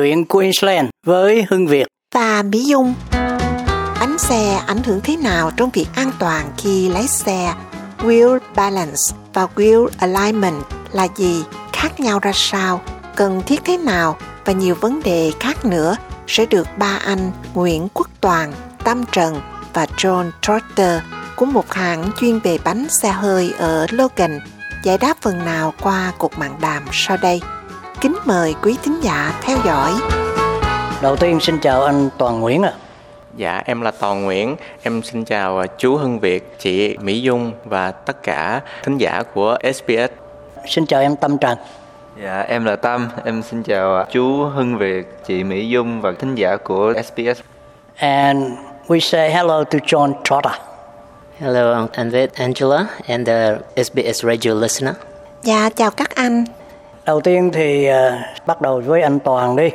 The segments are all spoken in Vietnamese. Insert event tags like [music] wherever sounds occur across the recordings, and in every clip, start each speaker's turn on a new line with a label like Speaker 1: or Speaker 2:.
Speaker 1: chuyện Queensland với Hưng Việt
Speaker 2: và Mỹ Dung. Bánh xe ảnh hưởng thế nào trong việc an toàn khi lái xe? Wheel balance và wheel alignment là gì? Khác nhau ra sao? Cần thiết thế nào? Và nhiều vấn đề khác nữa sẽ được ba anh Nguyễn Quốc Toàn, Tâm Trần và John Trotter của một hãng chuyên về bánh xe hơi ở Logan giải đáp phần nào qua cuộc mạng đàm sau đây. Kính mời quý thính giả theo dõi.
Speaker 1: Đầu tiên xin chào anh Toàn Nguyễn ạ. À.
Speaker 3: Dạ, em là Toàn Nguyễn. Em xin chào chú Hưng Việt, chị Mỹ Dung và tất cả thính giả của SBS.
Speaker 1: Xin chào em Tâm Trần.
Speaker 4: Dạ, em là Tâm. Em xin chào chú Hưng Việt, chị Mỹ Dung và thính giả của SBS.
Speaker 1: And we say hello to John Trotter.
Speaker 5: Hello, I'm with Angela and the SBS radio listener.
Speaker 2: Dạ, chào các anh.
Speaker 1: Đầu tiên thì uh, bắt đầu với anh Toàn đi.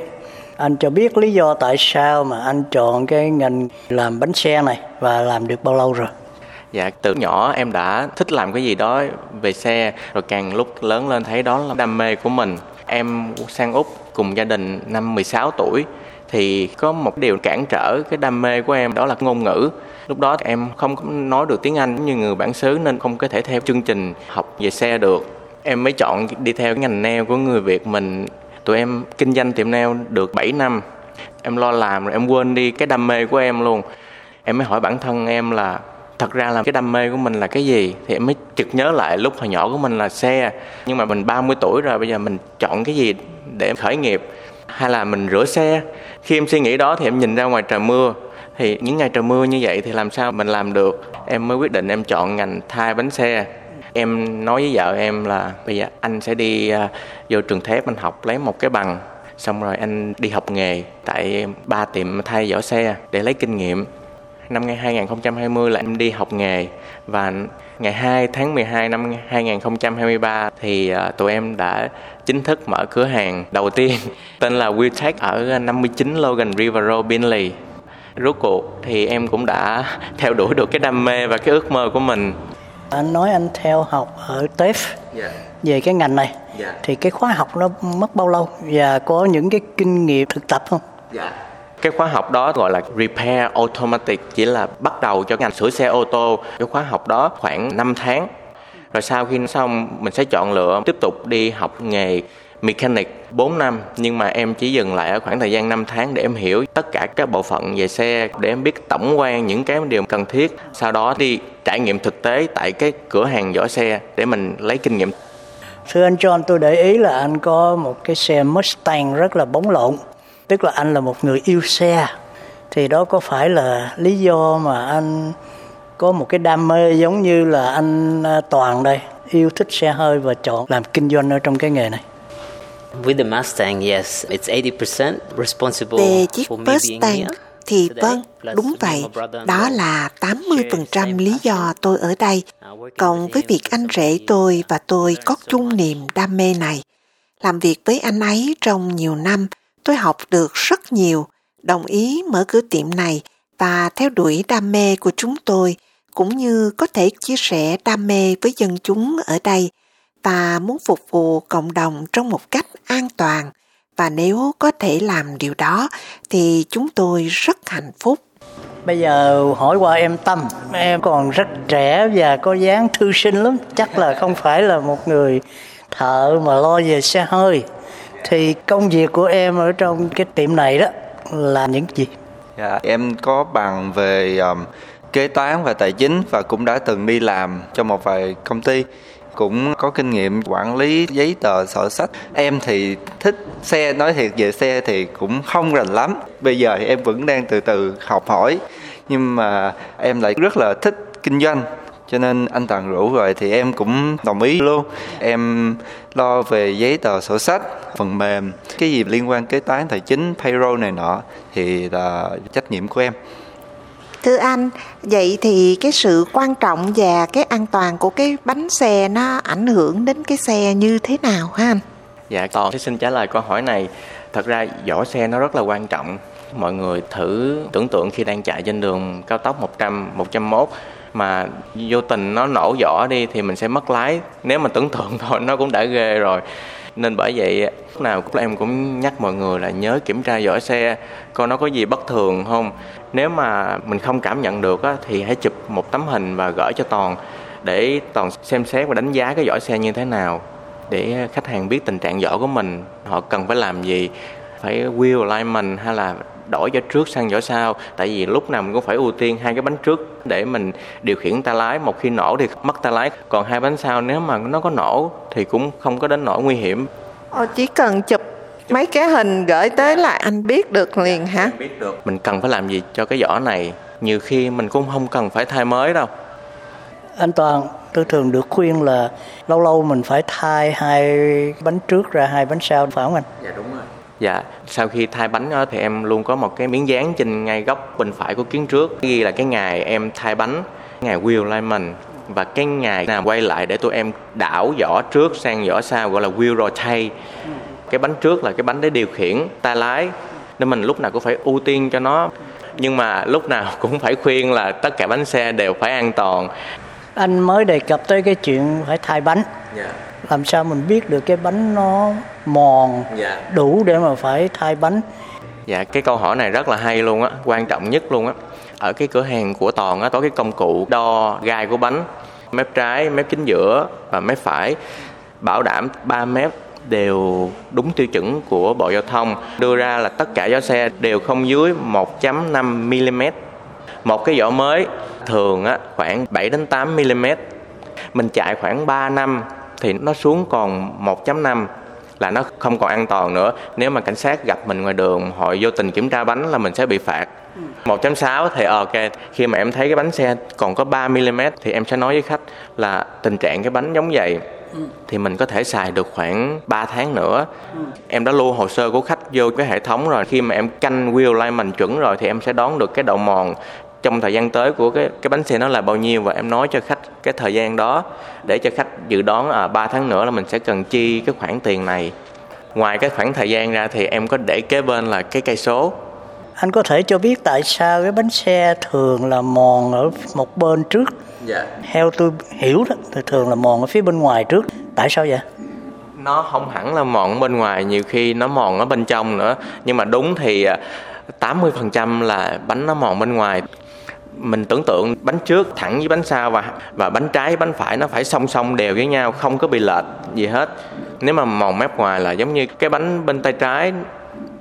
Speaker 1: Anh cho biết lý do tại sao mà anh chọn cái ngành làm bánh xe này và làm được bao lâu rồi?
Speaker 3: Dạ, từ nhỏ em đã thích làm cái gì đó về xe, rồi càng lúc lớn lên thấy đó là đam mê của mình. Em sang Úc cùng gia đình năm 16 tuổi thì có một điều cản trở cái đam mê của em đó là ngôn ngữ lúc đó em không nói được tiếng anh như người bản xứ nên không có thể theo chương trình học về xe được em mới chọn đi theo ngành nail của người việt mình. Tụi em kinh doanh tiệm nail được 7 năm. Em lo làm rồi em quên đi cái đam mê của em luôn. Em mới hỏi bản thân em là, thật ra là cái đam mê của mình là cái gì? Thì em mới chực nhớ lại lúc hồi nhỏ của mình là xe. Nhưng mà mình 30 tuổi rồi, bây giờ mình chọn cái gì để khởi nghiệp? Hay là mình rửa xe? Khi em suy nghĩ đó thì em nhìn ra ngoài trời mưa. Thì những ngày trời mưa như vậy thì làm sao mình làm được? Em mới quyết định em chọn ngành thay bánh xe em nói với vợ em là bây giờ anh sẽ đi uh, vô trường thép anh học lấy một cái bằng xong rồi anh đi học nghề tại ba tiệm thay vỏ xe để lấy kinh nghiệm. Năm 2020 là em đi học nghề và ngày 2 tháng 12 năm 2023 thì à, tụi em đã chính thức mở cửa hàng đầu tiên [laughs] tên là WeTech ở 59 Logan River Road, Binley. Rốt cuộc thì em cũng đã [laughs] theo đuổi được cái đam mê và cái ước mơ của mình
Speaker 1: anh nói anh theo học ở TEF yeah. Dạ. về cái ngành này yeah. Dạ. thì cái khóa học nó mất bao lâu và có những cái kinh nghiệm thực tập không?
Speaker 3: Yeah. Dạ. Cái khóa học đó gọi là Repair Automatic chỉ là bắt đầu cho ngành sửa xe ô tô. Cái khóa học đó khoảng 5 tháng. Rồi sau khi xong mình sẽ chọn lựa tiếp tục đi học nghề mechanic 4 năm nhưng mà em chỉ dừng lại ở khoảng thời gian 5 tháng để em hiểu tất cả các bộ phận về xe để em biết tổng quan những cái điều cần thiết sau đó đi trải nghiệm thực tế tại cái cửa hàng vỏ xe để mình lấy kinh nghiệm
Speaker 1: Thưa anh John, tôi để ý là anh có một cái xe Mustang rất là bóng lộn. Tức là anh là một người yêu xe. Thì đó có phải là lý do mà anh có một cái đam mê giống như là anh à, Toàn đây, yêu thích xe hơi và chọn làm kinh doanh ở trong cái nghề này?
Speaker 5: With the Mustang, yes, it's 80% responsible
Speaker 2: Về chiếc Mustang thì vâng, đúng vậy, đó là 80% lý do tôi ở đây, cộng với việc anh rể tôi và tôi có chung niềm đam mê này. Làm việc với anh ấy trong nhiều năm, tôi học được rất nhiều, đồng ý mở cửa tiệm này và theo đuổi đam mê của chúng tôi, cũng như có thể chia sẻ đam mê với dân chúng ở đây – ta muốn phục vụ cộng đồng trong một cách an toàn. Và nếu có thể làm điều đó thì chúng tôi rất hạnh phúc.
Speaker 1: Bây giờ hỏi qua em tâm. Em còn rất trẻ và có dáng thư sinh lắm. Chắc là không phải là một người thợ mà lo về xe hơi. Thì công việc của em ở trong cái tiệm này đó là những gì?
Speaker 4: Dạ, em có bằng về um, kế toán và tài chính và cũng đã từng đi làm cho một vài công ty cũng có kinh nghiệm quản lý giấy tờ sổ sách. Em thì thích xe, nói thiệt về xe thì cũng không rành lắm. Bây giờ thì em vẫn đang từ từ học hỏi, nhưng mà em lại rất là thích kinh doanh, cho nên anh toàn rủ rồi thì em cũng đồng ý luôn. Em lo về giấy tờ sổ sách, phần mềm, cái gì liên quan kế toán, tài chính, payroll này nọ thì là trách nhiệm của em
Speaker 2: thưa anh, vậy thì cái sự quan trọng và cái an toàn của cái bánh xe nó ảnh hưởng đến cái xe như thế nào ha anh?
Speaker 3: Dạ toàn xin trả lời câu hỏi này. Thật ra, vỏ xe nó rất là quan trọng. Mọi người thử tưởng tượng khi đang chạy trên đường cao tốc 100 101 mà vô tình nó nổ vỏ đi thì mình sẽ mất lái. Nếu mà tưởng tượng [laughs] thôi, nó cũng đã ghê rồi. Nên bởi vậy, lúc nào cũng em cũng nhắc mọi người là nhớ kiểm tra vỏ xe, coi nó có gì bất thường không? Nếu mà mình không cảm nhận được á, thì hãy chụp một tấm hình và gửi cho toàn để toàn xem xét và đánh giá cái vỏ xe như thế nào để khách hàng biết tình trạng vỏ của mình họ cần phải làm gì phải wheel alignment hay là đổi giỏ trước sang giỏ sau. Tại vì lúc nào mình cũng phải ưu tiên hai cái bánh trước để mình điều khiển tay lái. Một khi nổ thì mất tay lái còn hai bánh sau nếu mà nó có nổ thì cũng không có đến nỗi nguy hiểm.
Speaker 2: Ờ, chỉ cần chụp mấy cái hình gửi tới là anh biết được liền hả?
Speaker 3: biết được. Mình cần phải làm gì cho cái vỏ này? Nhiều khi mình cũng không cần phải thay mới đâu.
Speaker 1: Anh toàn tôi thường được khuyên là lâu lâu mình phải thay hai bánh trước ra hai bánh sau phải không anh?
Speaker 3: Dạ đúng rồi. Dạ sau khi thay bánh đó, thì em luôn có một cái miếng dán trên ngay góc bên phải của kiến trước. Ghi là cái ngày em thay bánh ngày wheel alignment và cái ngày nào quay lại để tụi em đảo vỏ trước sang vỏ sau gọi là wheel rotate cái bánh trước là cái bánh để điều khiển tay lái nên mình lúc nào cũng phải ưu tiên cho nó. Nhưng mà lúc nào [laughs] cũng phải khuyên là tất cả bánh xe đều phải an toàn.
Speaker 1: Anh mới đề cập tới cái chuyện phải thay bánh. Yeah. làm sao mình biết được cái bánh nó mòn yeah. đủ để mà phải thay bánh?
Speaker 3: Dạ cái câu hỏi này rất là hay luôn á quan trọng nhất luôn á. Ở cái cửa hàng của toàn á có cái công cụ đo gai của bánh mép trái mép chính giữa và mép phải bảo đảm 3 mép đều đúng tiêu chuẩn của Bộ Giao thông đưa ra là tất cả gió xe đều không dưới 1.5 mm. Một cái vỏ mới thường á, khoảng 7 đến 8 mm. Mình chạy khoảng 3 năm thì nó xuống còn 1.5 là nó không còn an toàn nữa. Nếu mà cảnh sát gặp mình ngoài đường họ vô tình kiểm tra bánh là mình sẽ bị phạt. 1.6 thì ờ, ok khi mà em thấy cái bánh xe còn có 3 mm thì em sẽ nói với khách là tình trạng cái bánh giống vậy thì mình có thể xài được khoảng 3 tháng nữa. Em đã lưu hồ sơ của khách vô cái hệ thống rồi. Khi mà em canh wheel alignment chuẩn rồi thì em sẽ đón được cái độ mòn. Trong thời gian tới của cái cái bánh xe nó là bao nhiêu và em nói cho khách cái thời gian đó. Để cho khách dự đoán à 3 tháng nữa là mình sẽ cần chi cái khoản tiền này. Ngoài cái khoảng thời gian ra thì em có để kế bên là cái cây số
Speaker 1: anh có thể cho biết tại sao cái bánh xe thường là mòn ở một bên trước? Dạ. Theo tôi hiểu đó thì thường là mòn ở phía bên ngoài trước. Tại sao vậy?
Speaker 3: Nó không hẳn là mòn bên ngoài nhiều khi nó mòn ở bên trong nữa. Nhưng mà đúng thì 80% à, là bánh nó mòn bên ngoài. Mình tưởng tượng bánh trước thẳng với bánh sau và và bánh trái với bánh phải nó phải song song đều với nhau không có bị lệch gì hết. Nếu mà mòn mép ngoài là giống như cái bánh bên tay trái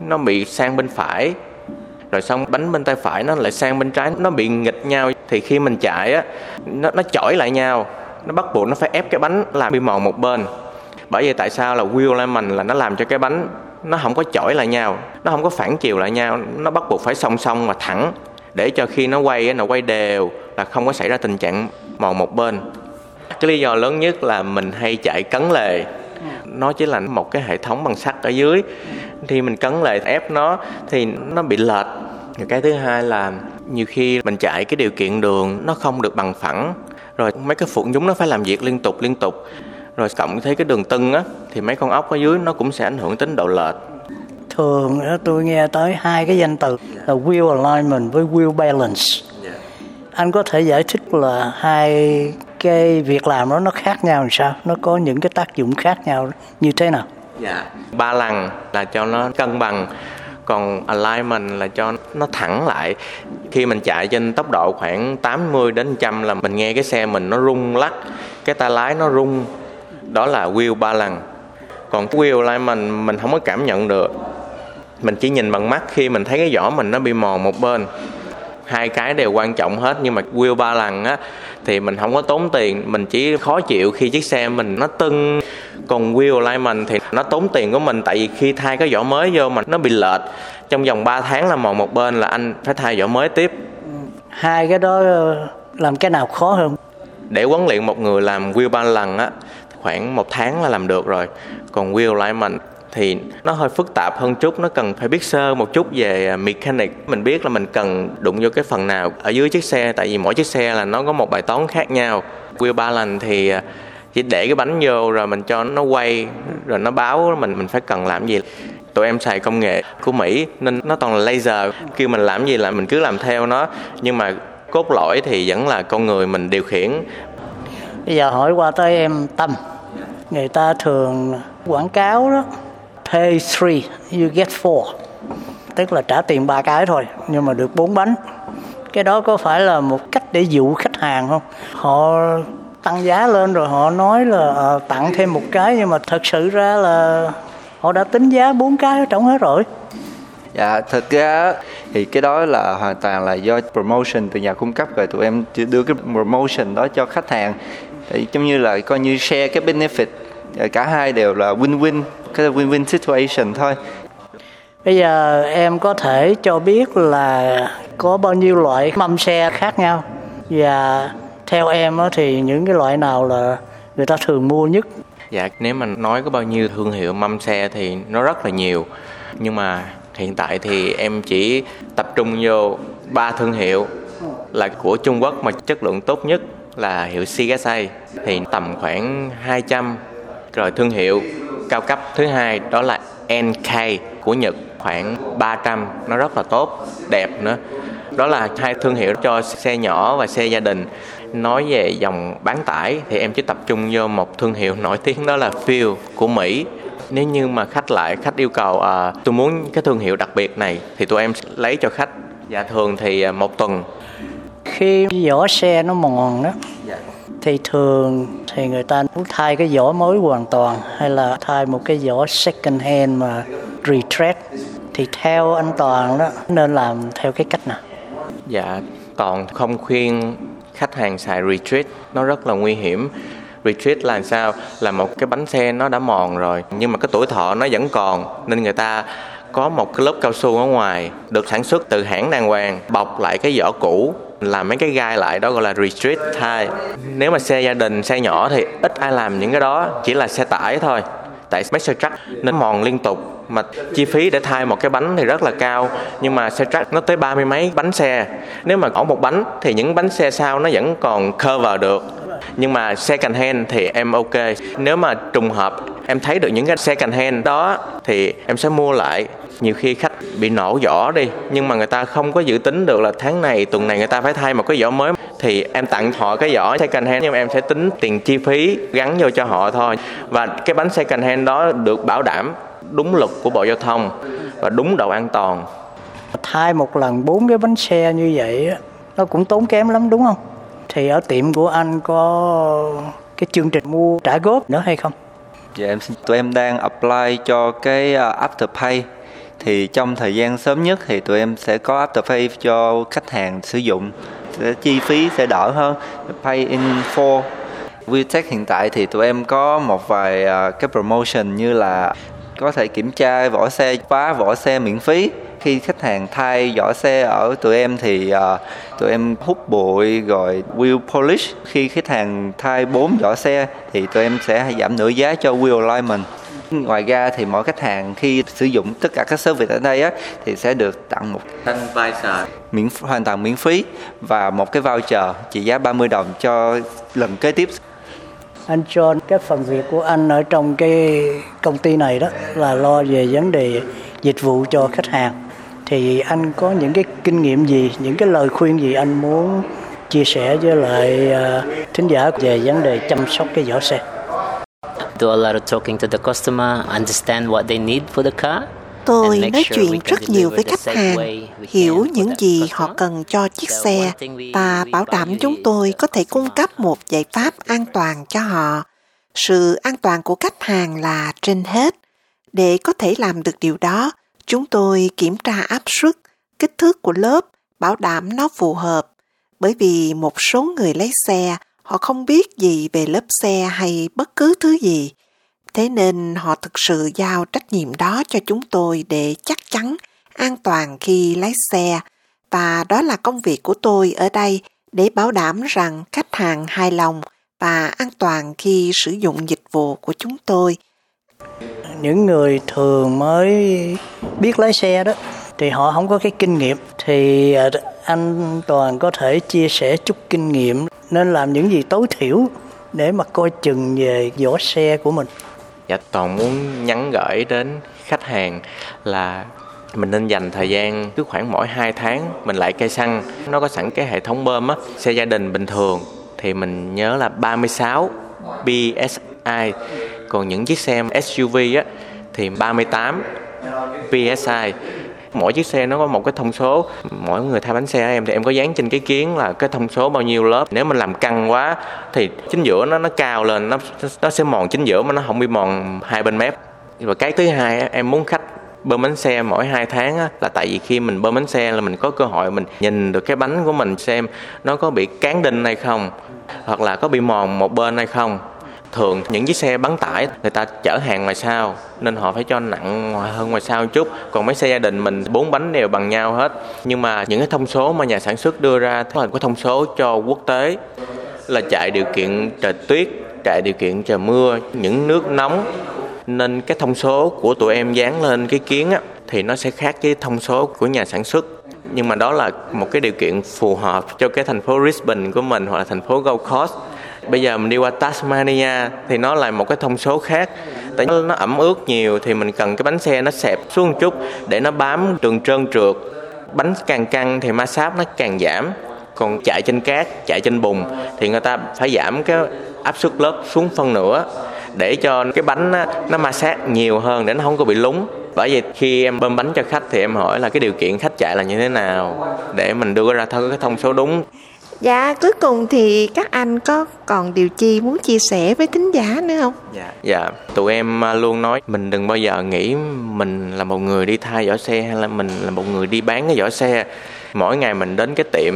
Speaker 3: nó bị sang bên phải rồi xong bánh bên tay phải nó lại sang bên trái, nó bị nghịch nhau. Thì khi mình chạy á, nó nó chổi lại nhau. Nó bắt buộc nó phải ép cái bánh làm bị mòn một bên. Bởi vậy tại sao là wheel alignment là nó làm cho cái bánh nó không có chổi lại nhau, nó không có phản chiều lại nhau, nó bắt buộc phải song song và thẳng. Để cho khi nó quay nó quay đều là không có xảy ra tình trạng mòn một bên. Cái lý do lớn nhất là mình hay chạy cấn lề. Nó chỉ là một cái hệ thống bằng sắt ở dưới. Thì mình cấn lề, ép nó, thì nó bị lệch cái thứ hai là nhiều khi mình chạy cái điều kiện đường nó không được bằng phẳng. Rồi mấy cái phụ nhúng nó phải làm việc liên tục liên tục. Rồi cộng thấy cái đường tưng á thì mấy con ốc ở dưới nó cũng sẽ ảnh hưởng đến độ lệch.
Speaker 1: Thường tôi nghe tới hai cái danh từ là wheel alignment với wheel balance. Anh có thể giải thích là hai cái việc làm đó nó khác nhau làm sao? Nó có những cái tác dụng khác nhau như thế nào?
Speaker 3: Dạ. Ba lần là cho nó cân bằng còn alignment là cho nó thẳng lại. Khi mình chạy trên tốc độ khoảng 80 đến 100 là mình nghe cái xe mình nó rung lắc, cái tay lái nó rung. Đó là wheel balance. Còn wheel alignment mình không có cảm nhận được. Mình chỉ nhìn bằng mắt. Khi mình thấy cái vỏ mình nó bị mòn một bên hai cái đều quan trọng hết nhưng mà wheel ba lần á thì mình không có tốn tiền mình chỉ khó chịu khi chiếc xe mình nó tưng. Còn wheel alignment thì nó tốn tiền của mình tại vì khi thay cái vỏ mới vô mà nó bị lệch trong vòng 3 tháng là mòn một bên là anh phải thay vỏ mới tiếp.
Speaker 1: Hai cái đó làm cái nào khó hơn?
Speaker 3: Để huấn luyện một người làm wheel ba lần á khoảng một tháng là làm được rồi. Còn wheel alignment thì nó hơi phức tạp hơn chút nó cần phải biết sơ một chút về à, mechanic. Mình biết là mình cần đụng vô cái phần nào ở dưới chiếc xe, tại vì mỗi chiếc xe là nó có một bài toán khác nhau. Wheel balance thì à, chỉ để cái bánh vô rồi mình cho nó quay, rồi nó báo mình mình phải cần làm gì. Tụi em xài công nghệ của Mỹ nên nó toàn là laser. Kêu mình làm gì là mình cứ làm theo nó. Nhưng mà cốt lõi thì vẫn là con người mình điều khiển.
Speaker 1: Bây giờ hỏi qua tới em Tâm. Người ta thường quảng cáo đó pay three you get four. Tức là trả tiền ba cái thôi nhưng mà được bốn bánh. Cái đó có phải là một cách để dụ khách hàng không? Họ tăng giá lên rồi họ nói là à, tặng thêm một cái nhưng mà thật sự ra là họ đã tính giá bốn cái ở trong hết rồi.
Speaker 4: Dạ thực ra thì cái đó là hoàn toàn là do promotion từ nhà cung cấp rồi tụi em đưa cái promotion đó cho khách hàng. Thì giống như là coi như share cái benefit cả hai đều là win-win cái win-win situation thôi.
Speaker 1: Bây giờ em có thể cho biết là có bao nhiêu loại mâm xe khác nhau? Và theo em thì những cái loại nào là người ta thường mua nhất?
Speaker 3: Dạ nếu mà nói có bao nhiêu thương hiệu mâm xe thì nó rất là nhiều. Nhưng mà hiện tại thì em chỉ tập trung vô ba thương hiệu là của Trung Quốc mà chất lượng tốt nhất là hiệu Shigasai thì tầm khoảng 200 rồi thương hiệu cao cấp thứ hai đó là NK của Nhật khoảng 300 nó rất là tốt đẹp nữa. Đó là hai thương hiệu cho xe nhỏ và xe gia đình. Nói về dòng bán tải thì em chỉ tập trung vô một thương hiệu nổi tiếng đó là Feel của Mỹ. Nếu như mà khách lại khách yêu cầu à, tôi muốn cái thương hiệu đặc biệt này thì tụi em lấy cho khách. Và thường thì à, một tuần.
Speaker 1: Khi vỏ xe nó mòn đó thì thường thì người ta muốn thay cái vỏ mới hoàn toàn, hay là thay một cái vỏ second hand mà retread. Thì theo anh toàn đó, nên làm theo cái cách nào?
Speaker 3: Dạ toàn không khuyên khách hàng xài retreat nó rất là nguy hiểm. Retreat là sao? Là một cái bánh xe nó đã mòn rồi, nhưng mà cái tuổi thọ nó vẫn còn, nên người ta có một cái lớp cao su ở ngoài, được sản xuất từ hãng đàng hoàng, bọc lại cái vỏ cũ làm mấy cái gai lại, đó gọi là retreat thai nếu mà xe gia đình, xe nhỏ thì ít ai làm những cái đó, chỉ là xe tải thôi. Tại mấy xe truck, nó mòn liên tục, mà chi phí để thay một cái bánh thì rất là cao. Nhưng mà xe truck nó tới ba mươi mấy bánh xe. Nếu mà có một bánh thì những bánh xe sau nó vẫn còn cover được. Nhưng mà xe cành hen thì em ok. Nếu mà trùng hợp, em thấy được những cái xe cành hen đó thì em sẽ mua lại nhiều khi khách bị nổ vỏ đi nhưng mà người ta không có dự tính được là tháng này tuần này người ta phải thay một cái vỏ mới. Thì em tặng họ cái vỏ second hand nhưng mà em sẽ tính tiền chi phí gắn vô cho họ thôi. Và cái bánh second hand đó được bảo đảm đúng luật của bộ giao thông và đúng độ an toàn.
Speaker 1: Thay một lần bốn cái bánh xe như vậy nó cũng tốn kém lắm đúng không? Thì ở tiệm của anh có cái chương trình mua trả góp nữa hay không?
Speaker 4: Dạ em tụi em đang apply cho cái à, afterpay thì trong thời gian sớm nhất thì tụi em sẽ có afterpay cho khách hàng sử dụng. Sẽ chi phí sẽ đỡ hơn. Pay in full Vietech hiện tại thì tụi em có một vài uh, cái promotion như là có thể kiểm tra vỏ xe phá vỏ xe miễn phí. Khi khách hàng thay vỏ xe ở tụi em thì uh, tụi em hút bụi rồi wheel polish. Khi khách hàng thay bốn vỏ xe thì tụi em sẽ giảm nửa giá cho wheel alignment ngoài ra thì mỗi khách hàng khi sử dụng tất cả các service ở đây á, thì sẽ được tặng một
Speaker 3: thanh visor
Speaker 4: miễn hoàn toàn miễn phí và một cái voucher trị giá 30 đồng cho lần kế tiếp.
Speaker 1: Anh John, cái phần việc của anh ở trong cái công ty này đó là lo về vấn đề dịch vụ cho khách hàng. Thì anh có những cái kinh nghiệm gì, những cái lời khuyên gì anh muốn chia sẻ với lại à, thính giả về vấn đề chăm sóc cái vỏ xe?
Speaker 5: Do a lot of talking to the customer understand what they need for the car
Speaker 2: Tôi nói chuyện rất nhiều với khách hàng, hiểu những gì họ cần cho chiếc xe và bảo đảm chúng tôi có thể cung cấp một giải pháp an toàn cho họ. Sự an toàn của khách hàng là trên hết. Để có thể làm được điều đó, chúng tôi kiểm tra áp suất, kích thước của lớp, bảo đảm nó phù hợp. Bởi vì một số người lấy xe, họ không biết gì về lớp xe hay bất cứ thứ gì. Thế nên họ thực sự giao trách nhiệm đó cho chúng tôi để chắc chắn, an toàn khi lái xe. Và đó là công việc của tôi ở đây để bảo đảm rằng khách hàng hài lòng và an toàn khi sử dụng dịch vụ của chúng tôi.
Speaker 1: Những người thường mới biết lái xe đó, thì họ không có cái kinh nghiệm. Thì à, anh Toàn có thể chia sẻ chút kinh nghiệm nên làm những gì tối thiểu để mà coi chừng về vỏ xe của mình.
Speaker 3: Dạ toàn muốn nhắn gửi đến khách hàng là mình nên dành thời gian cứ khoảng mỗi 2 tháng mình lại cây xăng. Nó có sẵn cái hệ thống bơm á, xe gia đình bình thường, thì mình nhớ là 36 psi. còn những chiếc xe SUV á, thì 38 PSI mỗi chiếc xe nó có một cái thông số. Mỗi người thay bánh xe em thì em có dán trên cái kiến là cái thông số bao nhiêu lớp. Nếu mình làm căng quá thì chính giữa nó nó cao lên nó nó sẽ mòn chính giữa mà nó không bị mòn hai bên mép. Và cái thứ hai em muốn khách bơm bánh xe mỗi 2 tháng á, là tại vì khi mình bơm bánh xe là mình có cơ hội mình nhìn được cái bánh của mình xem nó có bị cán đinh hay không hoặc là có bị mòn một bên hay không thường những chiếc xe bán tải người ta chở hàng ngoài sau nên họ phải cho nặng hơn ngoài sau một chút. Còn mấy xe gia đình mình bốn bánh đều bằng nhau hết. Nhưng mà những cái thông số mà nhà sản xuất đưa ra là có thông số cho quốc tế là chạy điều kiện trời tuyết chạy điều kiện trời mưa những nước nóng. Nên cái thông số của tụi em dán lên cái kiến á, thì nó sẽ khác với thông số của nhà sản xuất. Nhưng mà đó là một cái điều kiện phù hợp cho cái thành phố Brisbane của mình hoặc là thành phố Gold Coast bây giờ mình đi qua Tasmania thì nó là một cái thông số khác. Tại nó ẩm ướt nhiều thì mình cần cái bánh xe nó xẹp xuống một chút để nó bám đường trơn trượt. Bánh càng căng thì ma sát nó càng giảm. Còn chạy trên cát chạy trên bùn thì người ta phải giảm cái áp suất lớp xuống phân nửa để cho cái bánh nó, nó ma sát nhiều hơn để nó không có bị lúng bởi vì khi em bơm bánh cho khách thì em hỏi là cái điều kiện khách chạy là như thế nào để mình đưa ra thôi cái thông số đúng.
Speaker 2: Dạ, cuối cùng thì các anh có còn điều chi muốn chia sẻ với thính giả nữa không?
Speaker 3: Dạ, dạ. Tụi em à, luôn nói mình đừng bao giờ nghĩ mình là một người đi thay vỏ xe hay là mình là một người đi bán cái vỏ xe. Mỗi ngày mình đến cái tiệm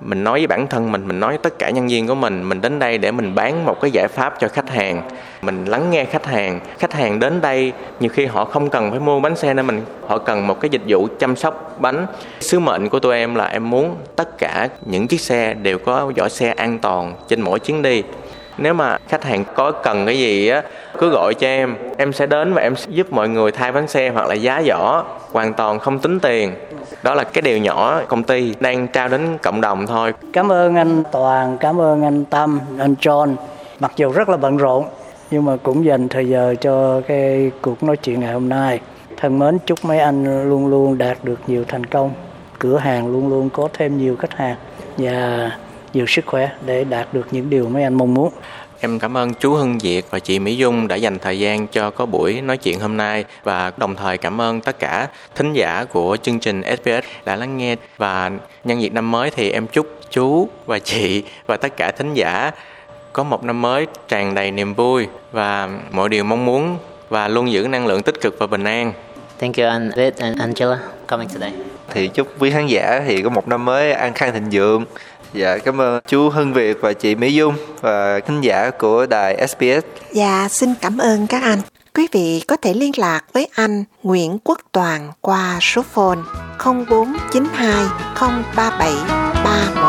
Speaker 3: mình nói với bản thân mình mình nói với tất cả nhân viên của mình mình đến đây để mình bán một cái giải pháp cho khách hàng. Mình lắng nghe khách hàng. Khách hàng đến đây, nhiều khi họ không cần phải mua bánh xe nên mình, họ cần một cái dịch vụ chăm sóc bánh. Sứ mệnh của tụi em là em muốn tất cả những chiếc xe đều có vỏ xe an toàn trên mỗi chuyến đi nếu mà khách hàng có cần cái gì á, cứ gọi cho em. Em sẽ đến và em sẽ giúp mọi người thay bánh xe hoặc là giá giỏ. Hoàn toàn không tính tiền. Đó là cái điều nhỏ, công ty đang trao đến cộng đồng thôi.
Speaker 1: Cảm ơn anh toàn, cảm ơn anh tâm, anh john. Mặc dù rất là bận rộn, nhưng mà cũng dành thời giờ cho cái cuộc nói chuyện ngày hôm nay. Thân mến, chúc mấy anh luôn luôn đạt được nhiều thành công. Cửa hàng luôn luôn có thêm nhiều khách hàng. Và nhiều sức khỏe để đạt được những điều mấy anh mong muốn
Speaker 3: Em cảm ơn chú Hưng Việt và chị Mỹ Dung đã dành thời gian cho có buổi nói chuyện hôm nay và đồng thời cảm ơn tất cả thính giả của chương trình SBS đã lắng nghe và nhân dịp năm mới thì em chúc chú và chị và tất cả thính giả có một năm mới tràn đầy niềm vui và mọi điều mong muốn và luôn giữ năng lượng tích cực và bình an.
Speaker 5: Thank you David and Angela coming today.
Speaker 4: Thì chúc quý khán giả thì có một năm mới an khang thịnh vượng Dạ, cảm ơn chú Hưng Việt và chị Mỹ Dung và khán giả của đài SBS.
Speaker 2: Dạ, xin cảm ơn các anh. Quý vị có thể liên lạc với anh Nguyễn Quốc Toàn qua số phone 0492 037 31